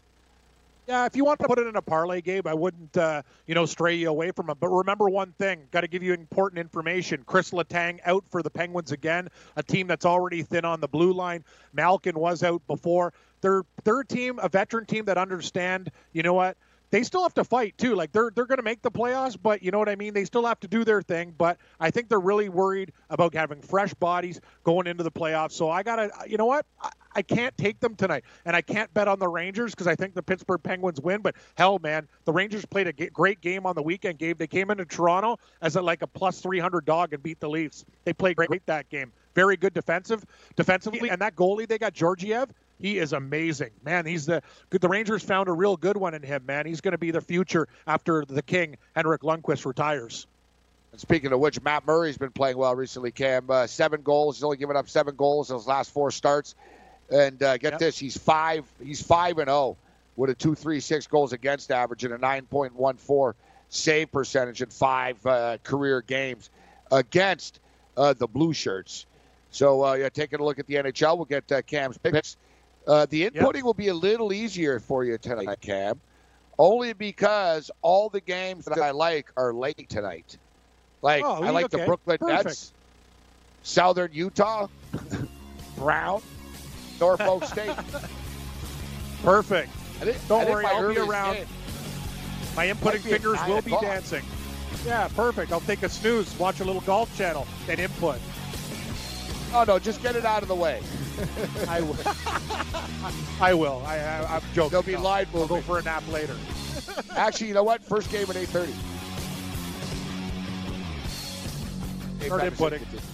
Yeah, if you want to put it in a parlay game, I wouldn't, uh, you know, stray you away from it. But remember one thing: got to give you important information. Chris Letang out for the Penguins again, a team that's already thin on the blue line. Malkin was out before. They're a team, a veteran team that understand. You know what? they still have to fight too. Like they're they're going to make the playoffs, but you know what I mean. They still have to do their thing. But I think they're really worried about having fresh bodies going into the playoffs. So I gotta, you know what? I, I can't take them tonight, and I can't bet on the Rangers because I think the Pittsburgh Penguins win. But hell, man, the Rangers played a great game on the weekend. Game they came into Toronto as a, like a plus three hundred dog and beat the Leafs. They played great that game. Very good defensive, defensively, and that goalie they got Georgiev he is amazing, man. He's the the Rangers found a real good one in him, man. He's going to be the future after the King Henrik Lundqvist retires. And speaking of which, Matt Murray's been playing well recently. Cam, uh, seven goals. He's only given up seven goals in his last four starts. And uh, get yep. this, he's five. He's five and zero oh with a two three six goals against average and a nine point one four save percentage in five uh, career games against uh, the Blue Shirts. So uh, yeah, taking a look at the NHL, we'll get uh, Cam's picks. Uh, the inputting yep. will be a little easier for you tonight, Cam, only because all the games that I like are late tonight. Like oh, I like okay. the Brooklyn Perfect. Nets, Southern Utah, Brown, Norfolk State. Perfect. Don't worry, I'll be around. Game. My inputting fingers will be dancing. Yeah, perfect. I'll take a snooze, watch a little golf channel, then input. Oh no, just get it out of the way. I will. I will. I, I, am joking. There'll be live I'll go for a nap later. Actually, you know what? First game at 8:30. Start inputting.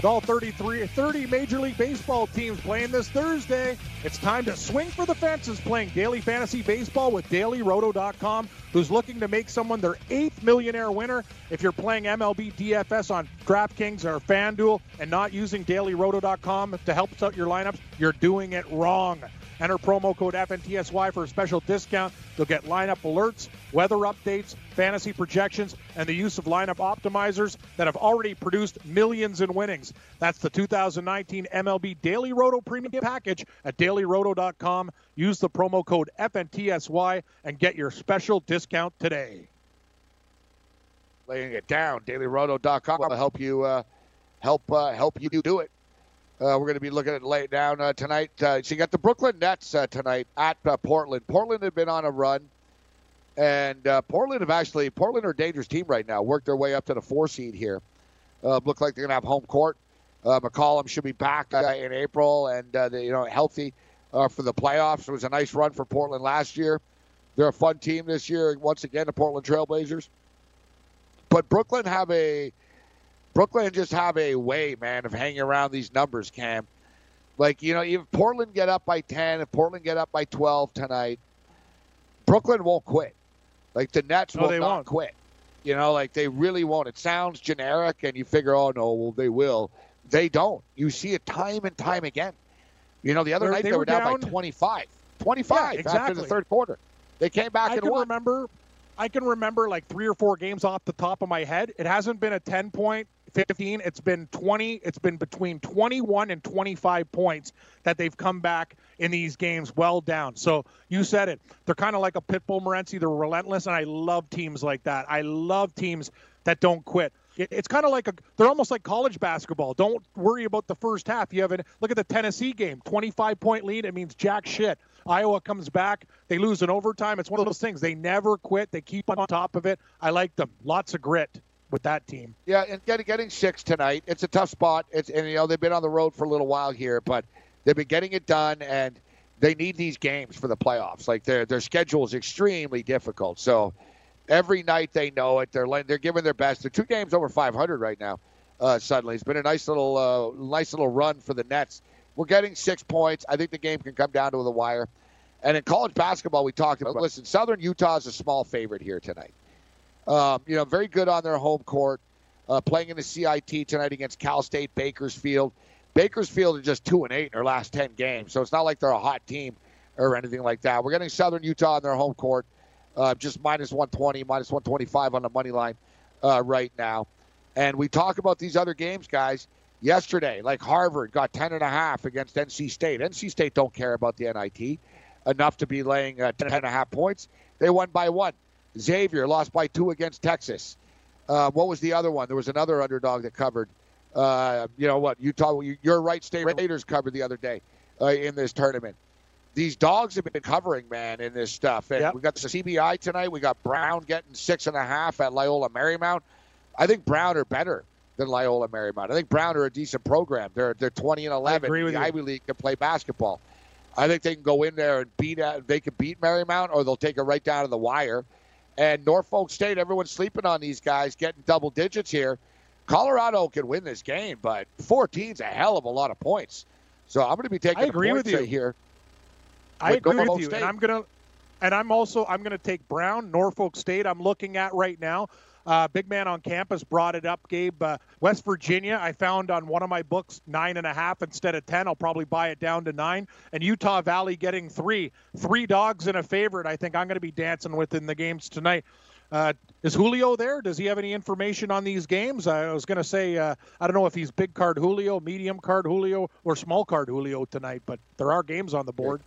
With all 33, 30 Major League Baseball teams playing this Thursday, it's time to swing for the fences playing daily fantasy baseball with dailyroto.com, who's looking to make someone their eighth millionaire winner. If you're playing MLB DFS on DraftKings or FanDuel and not using dailyroto.com to help out your lineups, you're doing it wrong. Enter promo code FNTSY for a special discount. You'll get lineup alerts, weather updates, fantasy projections, and the use of lineup optimizers that have already produced millions in winnings. That's the 2019 MLB Daily Roto Premium Package at dailyroto.com. Use the promo code FNTSY and get your special discount today. Laying it down, dailyroto.com will help you uh, help uh, help you do it. Uh, we're going to be looking at late down uh, tonight. Uh, so you got the Brooklyn Nets uh, tonight at uh, Portland. Portland had been on a run, and uh, Portland have actually Portland are a dangerous team right now. Worked their way up to the four seed here. look like they're going to have home court. McCollum should be back in April and they, you know healthy for the playoffs. It was a nice run for Portland last year. They're a fun team this year. Once again, the Portland Trailblazers. But Brooklyn have a Brooklyn just have a way, man, of hanging around these numbers, Cam. Like, you know, if Portland get up by 10, if Portland get up by 12 tonight, Brooklyn won't quit. Like, the Nets no, will not won't. quit. You know, like, they really won't. It sounds generic, and you figure, oh, no, well, they will. They don't. You see it time and time again. You know, the other They're, night they, they were down, down by 25. 25 yeah, exactly. after the third quarter. They came back I and can won. remember I can remember like three or four games off the top of my head. It hasn't been a 10 point 15. It's been 20. It's been between 21 and 25 points that they've come back in these games well down. So you said it. They're kind of like a pit bull Morency. They're relentless, and I love teams like that. I love teams that don't quit. It's kind of like a. They're almost like college basketball. Don't worry about the first half. You have a look at the Tennessee game. 25 point lead. It means jack shit. Iowa comes back. They lose in overtime. It's one of those things. They never quit. They keep on top of it. I like them. Lots of grit with that team. Yeah, and getting getting six tonight. It's a tough spot. It's and you know they've been on the road for a little while here, but they've been getting it done, and they need these games for the playoffs. Like their their schedule is extremely difficult. So every night they know it. They're they're giving their best. They're two games over 500 right now. Uh, suddenly, it's been a nice little, uh, nice little run for the Nets. We're getting six points. I think the game can come down to the wire. And in college basketball, we talked about. Listen, Southern Utah is a small favorite here tonight. Um, you know, very good on their home court. Uh, playing in the CIT tonight against Cal State Bakersfield. Bakersfield are just two and eight in their last ten games, so it's not like they're a hot team or anything like that. We're getting Southern Utah on their home court, uh, just minus 120, minus 125 on the money line uh, right now. And we talk about these other games, guys. Yesterday, like Harvard got 10 and a half against NC State. NC State don't care about the NIT enough to be laying uh, 10 and a half points. They won by one. Xavier lost by two against Texas. Uh, what was the other one? There was another underdog that covered. Uh, you know what? Utah, your Wright State Raiders covered the other day uh, in this tournament. These dogs have been covering, man, in this stuff. And Yep. we got the CBI tonight. We got Brown getting six and a half at Loyola Marymount. I think Brown are better than Loyola Marymount. I think Brown are a decent program. They're they're 20 and 11. agree with the you. Ivy League can play basketball. I think they can go in there and beat. uh, They can beat Marymount, or they'll take it right down to the wire. And Norfolk State, everyone's sleeping on these guys getting double digits here. Colorado can win this game, but 14's a hell of a lot of points. So I'm going to be taking I agree with you. here. I agree Norfolk with you, State. and I'm gonna, and I'm also I'm gonna take Brown, Norfolk State. I'm looking at right now. Uh, big man on campus brought it up, Gabe. Uh, West Virginia, I found on one of my books nine and a half instead of ten. I'll probably buy it down to nine. And Utah Valley getting three, three dogs and a favorite. I think I'm going to be dancing with in the games tonight. Uh, is Julio there? Does he have any information on these games? I was going to say uh, I don't know if he's big card Julio, medium card Julio, or small card Julio tonight, but there are games on the board.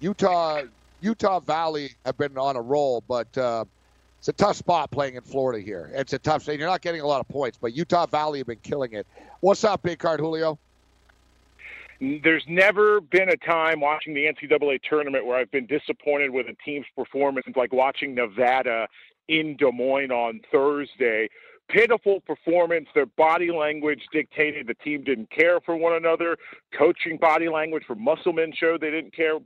Utah, Utah Valley have been on a roll, but uh, it's a tough spot playing in Florida here. It's a tough. state. you're not getting a lot of points, but Utah Valley have been killing it. What's up, big card Julio? There's never been a time watching the NCAA tournament where I've been disappointed with a team's performance, like watching Nevada in Des Moines on Thursday. Pitiful performance. Their body language dictated the team didn't care for one another. Coaching body language for Musselman showed they didn't care.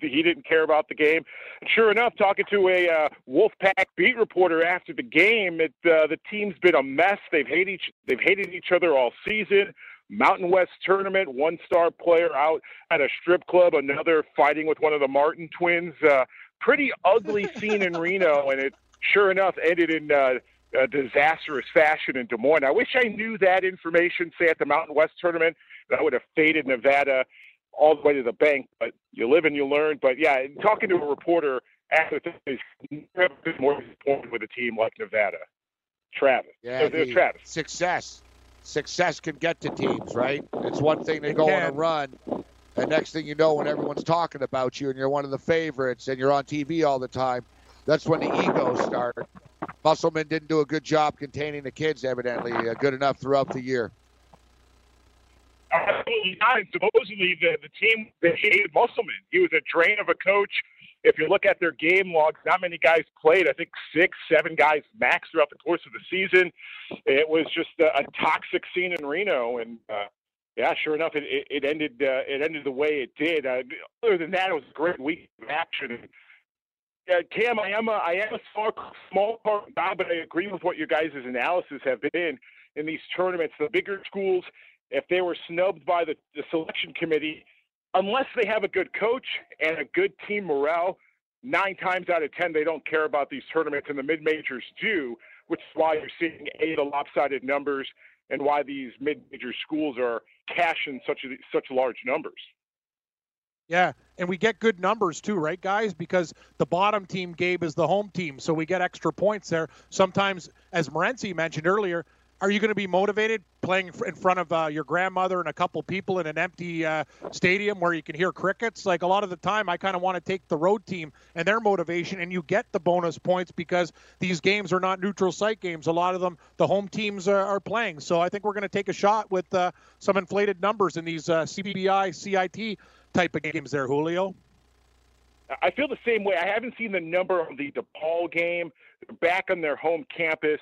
He didn't care about the game. And sure enough, talking to a uh, Wolfpack beat reporter after the game, it, uh, the team's been a mess. They've hated each they've hated each other all season. Mountain West tournament, one star player out at a strip club, another fighting with one of the Martin twins. Uh, pretty ugly scene in Reno, and it sure enough ended in uh, a disastrous fashion in Des Moines. I wish I knew that information, say at the Mountain West tournament, that would have faded Nevada all the way to the bank. But you live and you learn. But yeah, talking to a reporter after this, never been more disappointed with a team like Nevada. Travis. Yeah, the Travis. success. Success can get to teams, right? It's one thing to go on a run, and next thing you know, when everyone's talking about you and you're one of the favorites and you're on TV all the time, that's when the egos start. Musselman didn't do a good job containing the kids, evidently, uh, good enough throughout the year. Absolutely not. And supposedly the, the team they hated Musselman. He was a drain of a coach. If you look at their game logs, not many guys played. I think six, seven guys max throughout the course of the season. It was just a, a toxic scene in Reno, and uh, yeah, sure enough, it, it, it ended. Uh, it ended the way it did. Uh, other than that, it was a great week of action. Uh, Cam, I am a, I am a small, small part guy, but I agree with what your guys' analysis have been in these tournaments. The bigger schools, if they were snubbed by the, the selection committee, unless they have a good coach and a good team morale, nine times out of ten they don't care about these tournaments, and the mid majors do, which is why you're seeing a the lopsided numbers and why these mid major schools are cashing such a, such large numbers. Yeah, and we get good numbers too, right, guys? Because the bottom team, Gabe, is the home team, so we get extra points there. Sometimes, as Morency mentioned earlier, are you going to be motivated playing in front of uh, your grandmother and a couple people in an empty uh, stadium where you can hear crickets? Like a lot of the time, I kind of want to take the road team and their motivation, and you get the bonus points because these games are not neutral site games. A lot of them, the home teams are, are playing. So I think we're going to take a shot with uh, some inflated numbers in these uh, CBI, CIT type of games there, Julio. I feel the same way. I haven't seen the number of the DePaul game. Back on their home campus,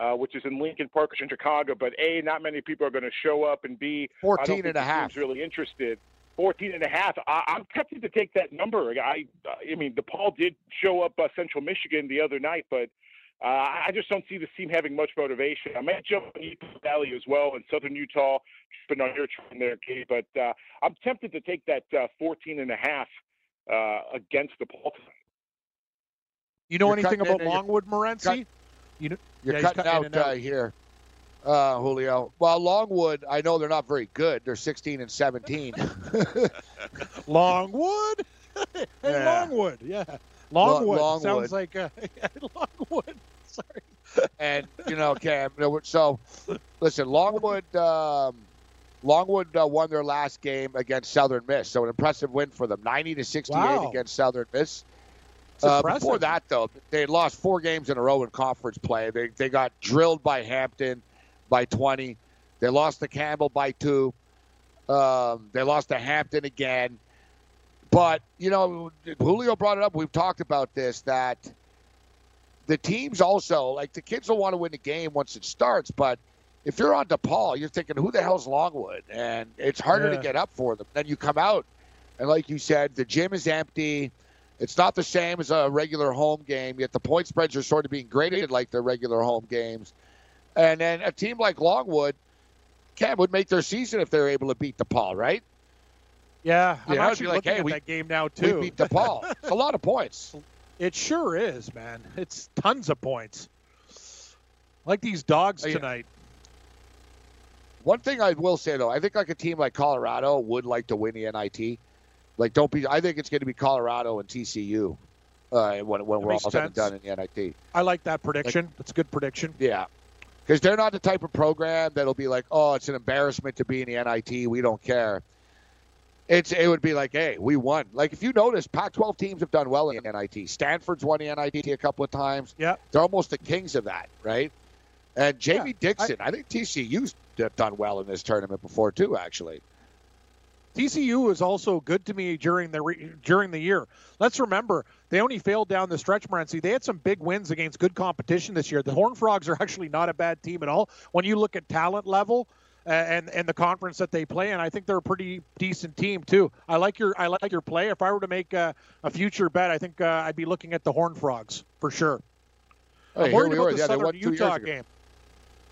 uh, which is in Lincoln Park, which is in Chicago. But A, not many people are going to show up, and B, I 14 don't and think a the half. team's really interested. 14 and a half. I, I'm tempted to take that number. I, I mean, DePaul did show up uh, Central Michigan the other night, but Uh, I just don't see this team having much motivation. I might jump on Utah Valley as well in Southern Utah, but on your train there, Gabe. But uh, I'm tempted to take that uh, 14 and a half uh, against DePaul tonight. You know You're anything about Longwood, Morency? Cut- you know, You're Yeah, cutting cutting out, out. Uh, here, uh, Julio. Well, Longwood, I know they're not very good. They're 16 and 17. Longwood. hey, Yeah. Longwood. Yeah, Longwood. Longwood. Sounds like uh, Longwood. Sorry. and you know, Cam. you So, listen, Longwood. Um, Longwood uh, won their last game against Southern Miss, so an impressive win for them, 90 to 68 Wow. against Southern Miss. Uh, before that, though, they lost four games in a row in conference play. They they got drilled by Hampton by 20. They lost to Campbell by two. Um, they lost to Hampton again. But you know, Julio brought it up. We've talked about this that the teams also like the kids will want to win the game once it starts, but if you're on DePaul, you're thinking, who the hell's Longwood? And it's harder Yeah. to get up for them. Then you come out, and like you said, the gym is empty. It's not the same as a regular home game, yet the point spreads are sort of being graded like their regular home games. And then a team like Longwood, Cam would make their season if they're able to beat DePaul, right? Yeah, I'm actually like, looking hey, at we- that game now too. We beat DePaul. it's a lot of points. It sure is, man. It's tons of points. Like these dogs Oh, yeah. tonight. One thing I will say though, I think like a team like Colorado would like to win the NIT. Like, don't be. I think it's going to be Colorado and TCU uh, when when we're all said and done in the NIT. I like that prediction. That's a good prediction. Yeah, because they're not the type of program that'll be like, oh, it's an embarrassment to be in the NIT. We don't care. It's it would be like, hey, we won. Like if you notice, Pac-12 teams have done well in the NIT. Stanford's won the NIT a couple of times. Yeah. they're almost the kings of that, right? And Jamie Yeah, Dixon, I, think TCU's done well in this tournament before too. Actually, TCU was also good to me during the re- during the year. Let's remember they only failed down the stretch, Morency. They had some big wins against good competition this year. The Horn Frogs are actually not a bad team at all. When you look at talent level uh, and and the conference that they play in, I think they're a pretty decent team too. I like your I like your play. If I were to make a, a future bet, I think uh, I'd be looking at the Horn Frogs for sure. Hey, I'm worried we about were. the Yeah, Southern Utah game.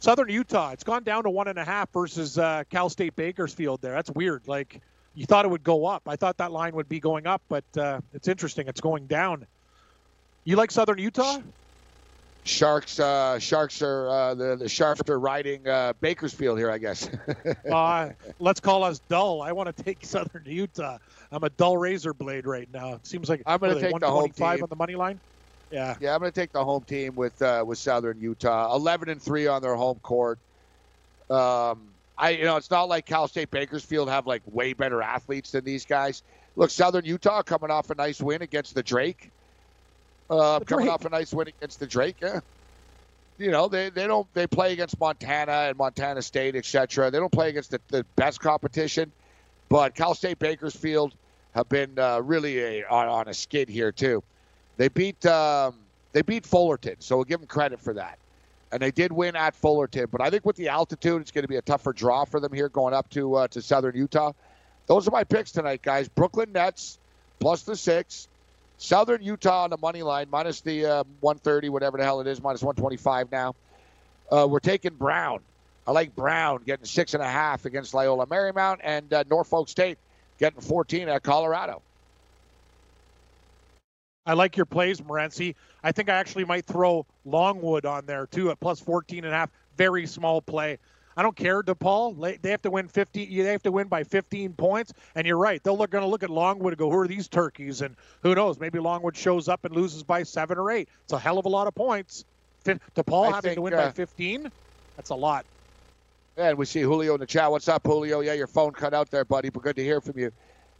Southern Utah, it's gone down to one and a half versus uh, Cal State Bakersfield. There, that's weird. Like you thought it would go up. I thought that line would be going up, but uh, it's interesting. It's going down. You like Southern Utah? Sharks, uh, Sharks are uh, the the Sharks are riding uh, Bakersfield here, I guess. uh, let's call us dull. I want to take Southern Utah. I'm a dull razor blade right now. It seems like I'm are they, take the home 125 team. on the money line. Yeah, yeah, I'm going to take the home team with uh, with Southern Utah. 11 and three on their home court. Um, I you know it's not like Cal State Bakersfield have like way better athletes than these guys. Look, Southern Utah coming off a nice win against the Drake. Uh, The coming Drake. off a nice win against the Drake. Yeah. You know they, they don't they play against Montana and Montana State etc. They don't play against the, the best competition, but Cal State Bakersfield have been uh, really a, on, on a skid here too. They beat um, they beat Fullerton, so we'll give them credit for that. And they did win at Fullerton, but I think with the altitude, it's going to be a tougher draw for them here going up to uh, to Southern Utah. Those are my picks tonight, guys. Brooklyn Nets plus the six, Southern Utah on the money line minus the uh, 130, whatever the hell it is, minus 125 now. Uh, we're taking Brown. I like Brown getting six and a half against Loyola Marymount and uh, Norfolk State getting 14 at Colorado. I like your plays, Morency. I think I actually might throw Longwood on there too at plus 14 and a half. Very small play. I don't care, DePaul. They- They have to win 50. They have to win by 15 points. And you're right. They're going to look at Longwood and go, "Who are these turkeys?" And who knows? Maybe Longwood shows up and loses by seven or eight. It's a hell of a lot of points. DePaul I having think, to win uh, by 15. That's a lot. And we see Julio in the chat. What's up, Julio? Yeah, your phone cut out there, buddy, but good to hear from you.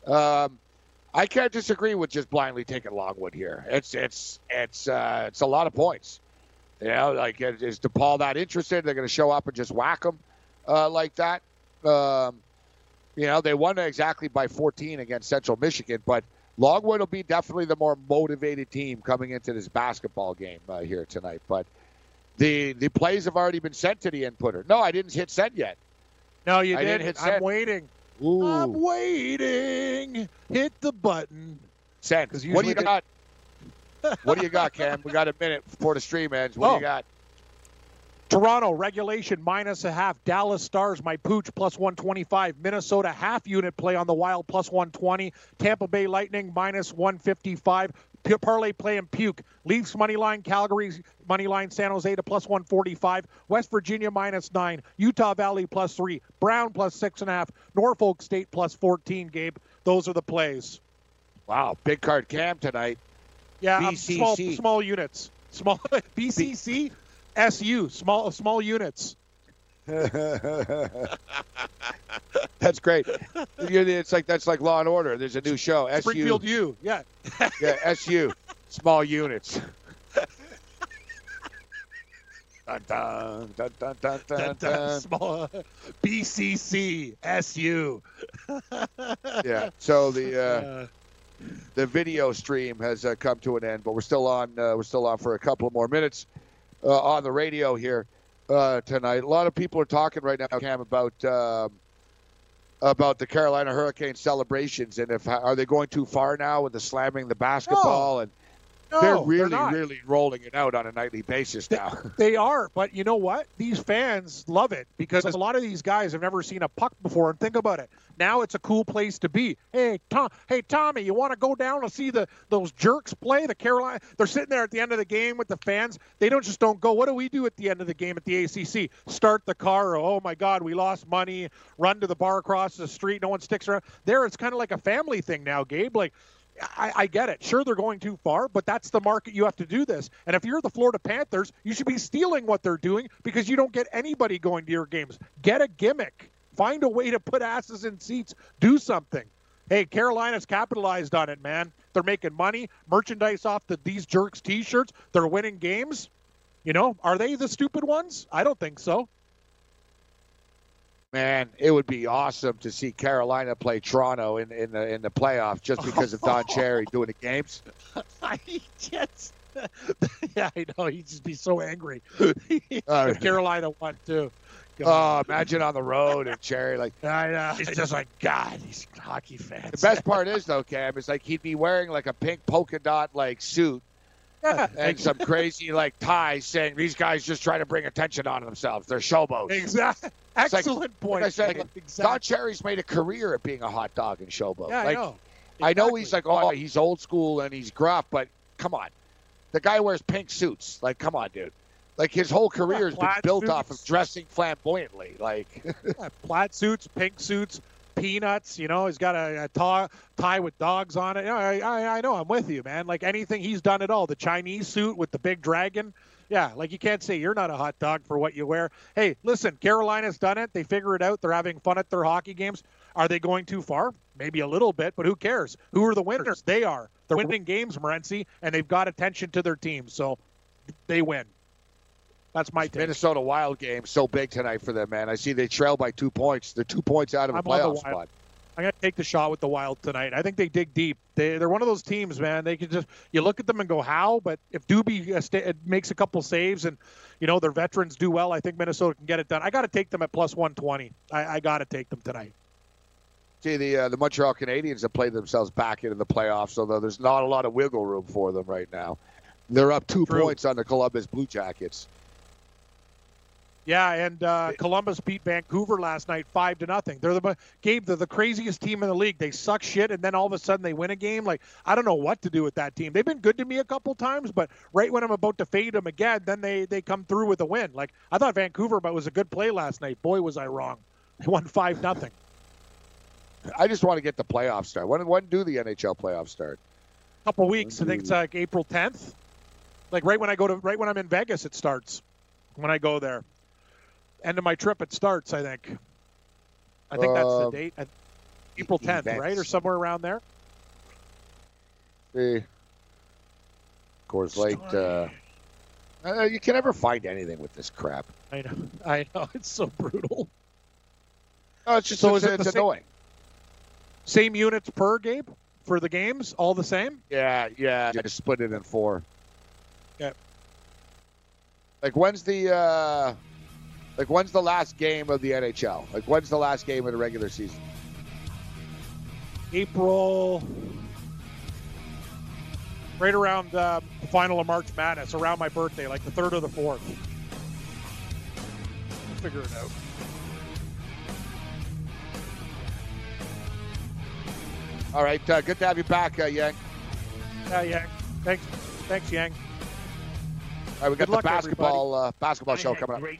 Um, I can't disagree with just blindly taking Longwood here. It's it's it's uh, it's a lot of points. You know, like is DePaul that interested? They're going to show up and just whack them uh, like that. Um, you know, they won exactly by 14 against Central Michigan, but Longwood will be definitely the more motivated team coming into this basketball game uh, here tonight. But the the plays have already been sent to the inputter. No, I didn't hit send yet. No, you I did. didn't hit I'm send. waiting. Ooh, I'm waiting. Hit the button. send. 'cause What do you got? what do you got, Cam? We got a minute before the stream ends. What do Oh. you got? Toronto regulation minus a half. Dallas Stars my pooch plus 125. Minnesota half unit play on the Wild plus 120. Tampa Bay Lightning minus 155. Parlay play and puke. Leafs money line. Calgary money line. San Jose to plus 145. West Virginia minus nine. Utah Valley plus three. Brown plus six and a half. Norfolk State plus 14. Gabe, those are the plays. Wow, big card Cam tonight. Yeah, um, small small units. Small BCC, SU, small small units. that's great. It's like that's like Law and Order. There's a new show. SU. U, yeah. Yeah, SU. Small units. dun, dun, dun, dun, dun, dun, dun. Small BCC SU. Yeah. So the uh, Uh, the video stream has uh, come to an end, but we're still on. Uh, we're still on for a couple more minutes uh, on the radio here uh, tonight. A lot of people are talking right now, Cam, about um, about the Carolina Hurricane celebrations and if are they going too far now with the slamming the basketball and no, they're really, not. really rolling it out on a nightly basis now. They are, but you know what? These fans love it because a lot of these guys have never seen a puck before. And think about it. Now it's a cool place to be. Hey, Tom. Hey, Tommy, you want to go down and see the those jerks play? The Carolina. They're sitting there at the end of the game with the fans. They don't just don't go. What do we do at the end of the game at the ACC? Start the car. Oh my God, we lost money. Run to the bar across the street. No one sticks around. There, it's kind of like a family thing now, Gabe. Like I, I get it. Sure, they're going too far, but that's the market you have to do this. And if you're the Florida Panthers, you should be stealing what they're doing because you don't get anybody going to your games. Get a gimmick. Find a way to put asses in seats. Do something. Hey, Carolina's capitalized on it, man. They're making money, merchandise off the these jerks T-shirts. They're winning games. You know, are they the stupid ones? I don't think so. Man, it would be awesome to see Carolina play Toronto in, in the in the playoffs just because of Don Cherry doing the games. I just, yeah, I know. He'd just be so angry. Uh, if Carolina won too. Oh, imagine on the road and Cherry like I know. It's just like God. He's hockey fans. the best part is though, Cam, is like he'd be wearing like a pink polka dot like suit Yeah, and some crazy like ties saying these guys just try to bring attention on themselves. They're showboats. exactly. It's like- Excellent point. Like I said, Gabe. Don. Cherry's made a career at being a hot dog and showboat. Yeah, like, I know. I know he's like, oh, he's old school and he's gruff, but come on. The guy wears pink suits. Like, come on, dude. Like, his whole career has been built off of dressing flamboyantly. Like, Yeah, plaid suits, pink suits, peanuts. You know, he's got a, a tie, tie with dogs on it. Yeah, I, I, I know. I'm with you, man. Like anything, he's done at all. The Chinese suit with the big dragon. Yeah, like you can't say you're not a hot dog for what you wear. Hey, listen, Carolina's done it. They figure it out. They're having fun at their hockey games. Are they going too far? Maybe a little bit, but who cares? Who are the winners? They are. They're winning games, Morency, and they've got attention to their team, so they win. That's my take. Minnesota Wild game so big tonight for them, man. I see they trail by two points. They're two points out of a I'm playoff spot. I'm gonna take the shot with the Wild tonight. I think they dig deep. They they're one of those teams, man. They can just you look at them and go how, but if Doobie uh, uh, makes a couple saves and you know their veterans do well, I think Minnesota can get it done. I got to take them at plus 120. I, I got to take them tonight. See, the uh, the Montreal Canadiens have played themselves back into the playoffs, although there's not a lot of wiggle room for them right now. They're up two True. points on the Columbus Blue Jackets. Yeah, and uh, Columbus beat Vancouver last night five to nothing. They're the Gabe. They're the craziest team in the league. They suck shit, and then all of a sudden they win a game. Like I don't know what to do with that team. They've been good to me a couple times, but right when I'm about to fade them again, then they they come through with a win. Like I thought Vancouver, but was a good play last night. Boy, was I wrong. They won five nothing. I just want to get the playoffs start. When when do the NHL playoffs start? A couple weeks. I think it's like April 10th. Like right when I go to right when I'm in Vegas, it starts. When I go there, end of my trip, it starts. I think. I think that's the Um, date. I- April 10th, right, or somewhere around there. See, Coors Light. Uh, uh, you can never find anything with this crap. I know. I know. It's so brutal. No, it's just So it's, is it it's same- annoying. Same units per Gabe for the games, all the same. Yeah, yeah. Just split it in four. Yeah. Like when's the uh like when's the last game of the NHL? Like when's the last game of the regular season? April. right around uh, the final of March Madness, around my birthday, like the third or the fourth. We'll figure it out. All right, uh, good to have you back, uh, Yang. Yeah, Yang. Thanks, thanks, Yang. All right, we got Good luck, the basketball uh, basketball show coming up.